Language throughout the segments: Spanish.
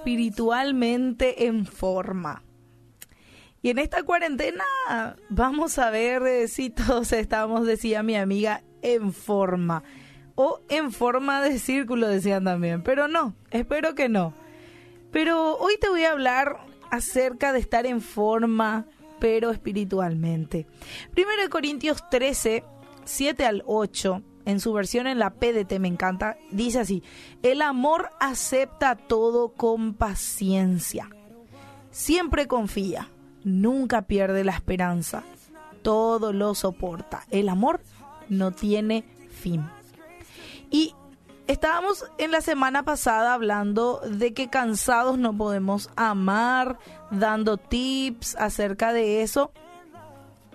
espiritualmente en forma. Y en esta cuarentena vamos a ver eh, si todos estamos, decía mi amiga, en forma. O en forma de círculo, decían también. Pero no, espero que no. Pero hoy te voy a hablar acerca de estar en forma, pero espiritualmente. Primero de Corintios 13, 7 al 8 en su versión en la PDT, me encanta, dice así, el amor acepta todo con paciencia, siempre confía, nunca pierde la esperanza, todo lo soporta, el amor no tiene fin. Y estábamos en la semana pasada hablando de que cansados no podemos amar, dando tips acerca de eso.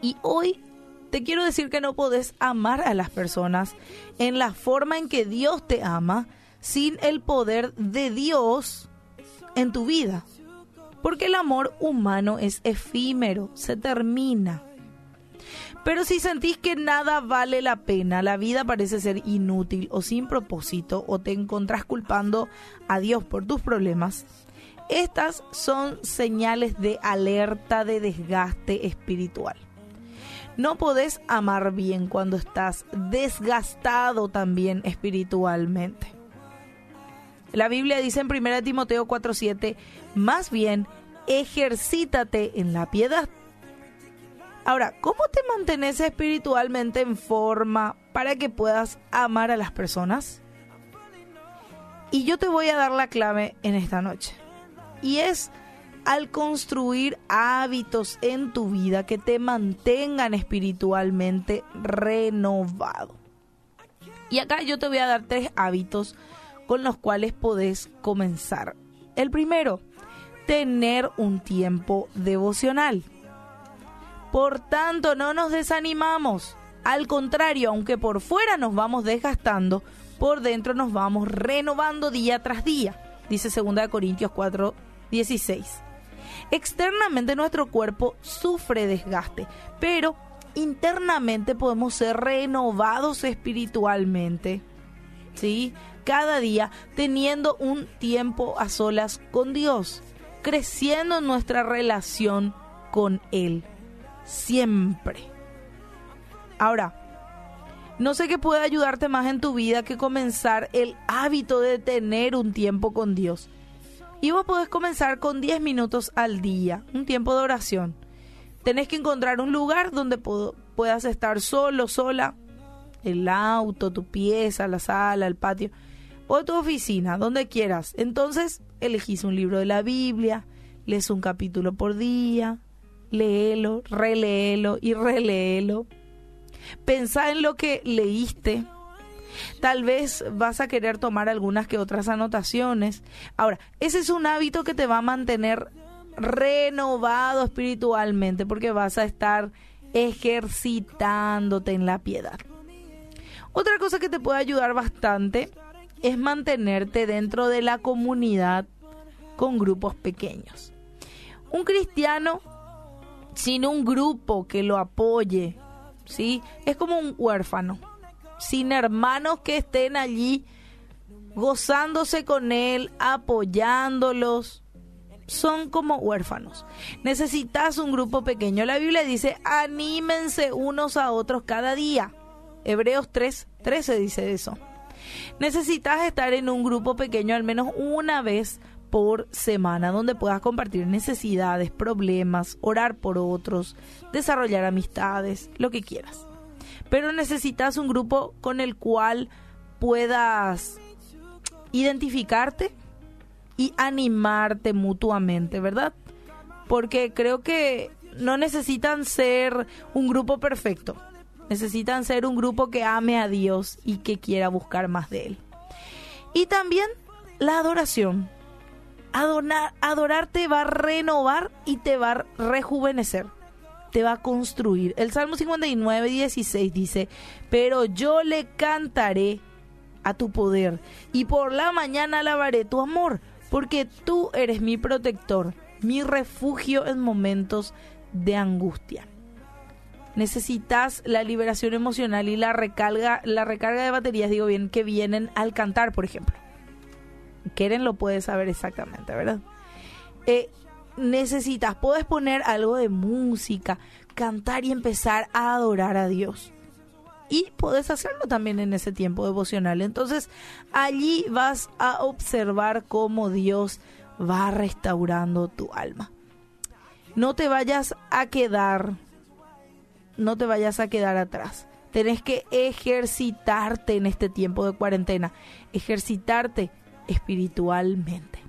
Y hoy te quiero decir que no podés amar a las personas en la forma en que Dios te ama sin el poder de Dios en tu vida. Porque el amor humano es efímero, se termina. Pero si sentís que nada vale la pena, la vida parece ser inútil o sin propósito, o te encontrás culpando a Dios por tus problemas, estas son señales de alerta de desgaste espiritual. No podés amar bien cuando estás desgastado también espiritualmente. La Biblia dice en 1 Timoteo 4:7, más bien ejercítate en la piedad. Ahora, ¿cómo te mantienes espiritualmente en forma para que puedas amar a las personas? Y yo te voy a dar la clave en esta noche. Y es al construir hábitos en tu vida que te mantengan espiritualmente renovado. Y acá yo te voy a dar tres hábitos con los cuales podés comenzar. El primero, tener un tiempo devocional. Por tanto, no nos desanimamos. Al contrario, aunque por fuera nos vamos desgastando, por dentro nos vamos renovando día tras día. Dice 2 Corintios 4, 16. Externamente nuestro cuerpo sufre desgaste, pero internamente podemos ser renovados espiritualmente. ¿Sí? Cada día teniendo un tiempo a solas con Dios, creciendo nuestra relación con Él. Siempre. Ahora, no sé qué puede ayudarte más en tu vida que comenzar el hábito de tener un tiempo con Dios. Y vos podés comenzar con 10 minutos al día, un tiempo de oración. Tenés que encontrar un lugar donde puedas estar solo, sola, el auto, tu pieza, la sala, el patio, o tu oficina, donde quieras. Entonces, elegís un libro de la Biblia, lees un capítulo por día, léelo, reléelo y reléelo. Pensá en lo que leíste, Tal vez vas a querer tomar algunas que otras anotaciones. Ahora, ese es un hábito que te va a mantener renovado espiritualmente porque vas a estar ejercitándote en la piedad. Otra cosa que te puede ayudar bastante es mantenerte dentro de la comunidad con grupos pequeños. Un cristiano sin un grupo que lo apoye, ¿sí? Es como un huérfano sin hermanos que estén allí gozándose con él, apoyándolos. Son como huérfanos. Necesitas un grupo pequeño. La Biblia dice, anímense unos a otros cada día. Hebreos 3, 13 dice eso. Necesitas estar en un grupo pequeño al menos una vez por semana donde puedas compartir necesidades, problemas, orar por otros, desarrollar amistades, lo que quieras pero necesitas un grupo con el cual puedas identificarte y animarte mutuamente, ¿verdad? Porque creo que no necesitan ser un grupo perfecto, necesitan ser un grupo que ame a Dios y que quiera buscar más de Él. Y también la adoración. Adorar, adorarte va a renovar y te va a rejuvenecer te va a construir. El Salmo 59, 16 dice, pero yo le cantaré a tu poder y por la mañana alabaré tu amor, porque tú eres mi protector, mi refugio en momentos de angustia. Necesitas la liberación emocional y la recarga, la recarga de baterías, digo bien, que vienen al cantar, por ejemplo. Keren lo puede saber exactamente, ¿verdad? eh, necesitas, puedes poner algo de música, cantar y empezar a adorar a Dios. Y puedes hacerlo también en ese tiempo devocional. Entonces allí vas a observar cómo Dios va restaurando tu alma. No te vayas a quedar, no te vayas a quedar atrás. Tenés que ejercitarte en este tiempo de cuarentena, ejercitarte espiritualmente.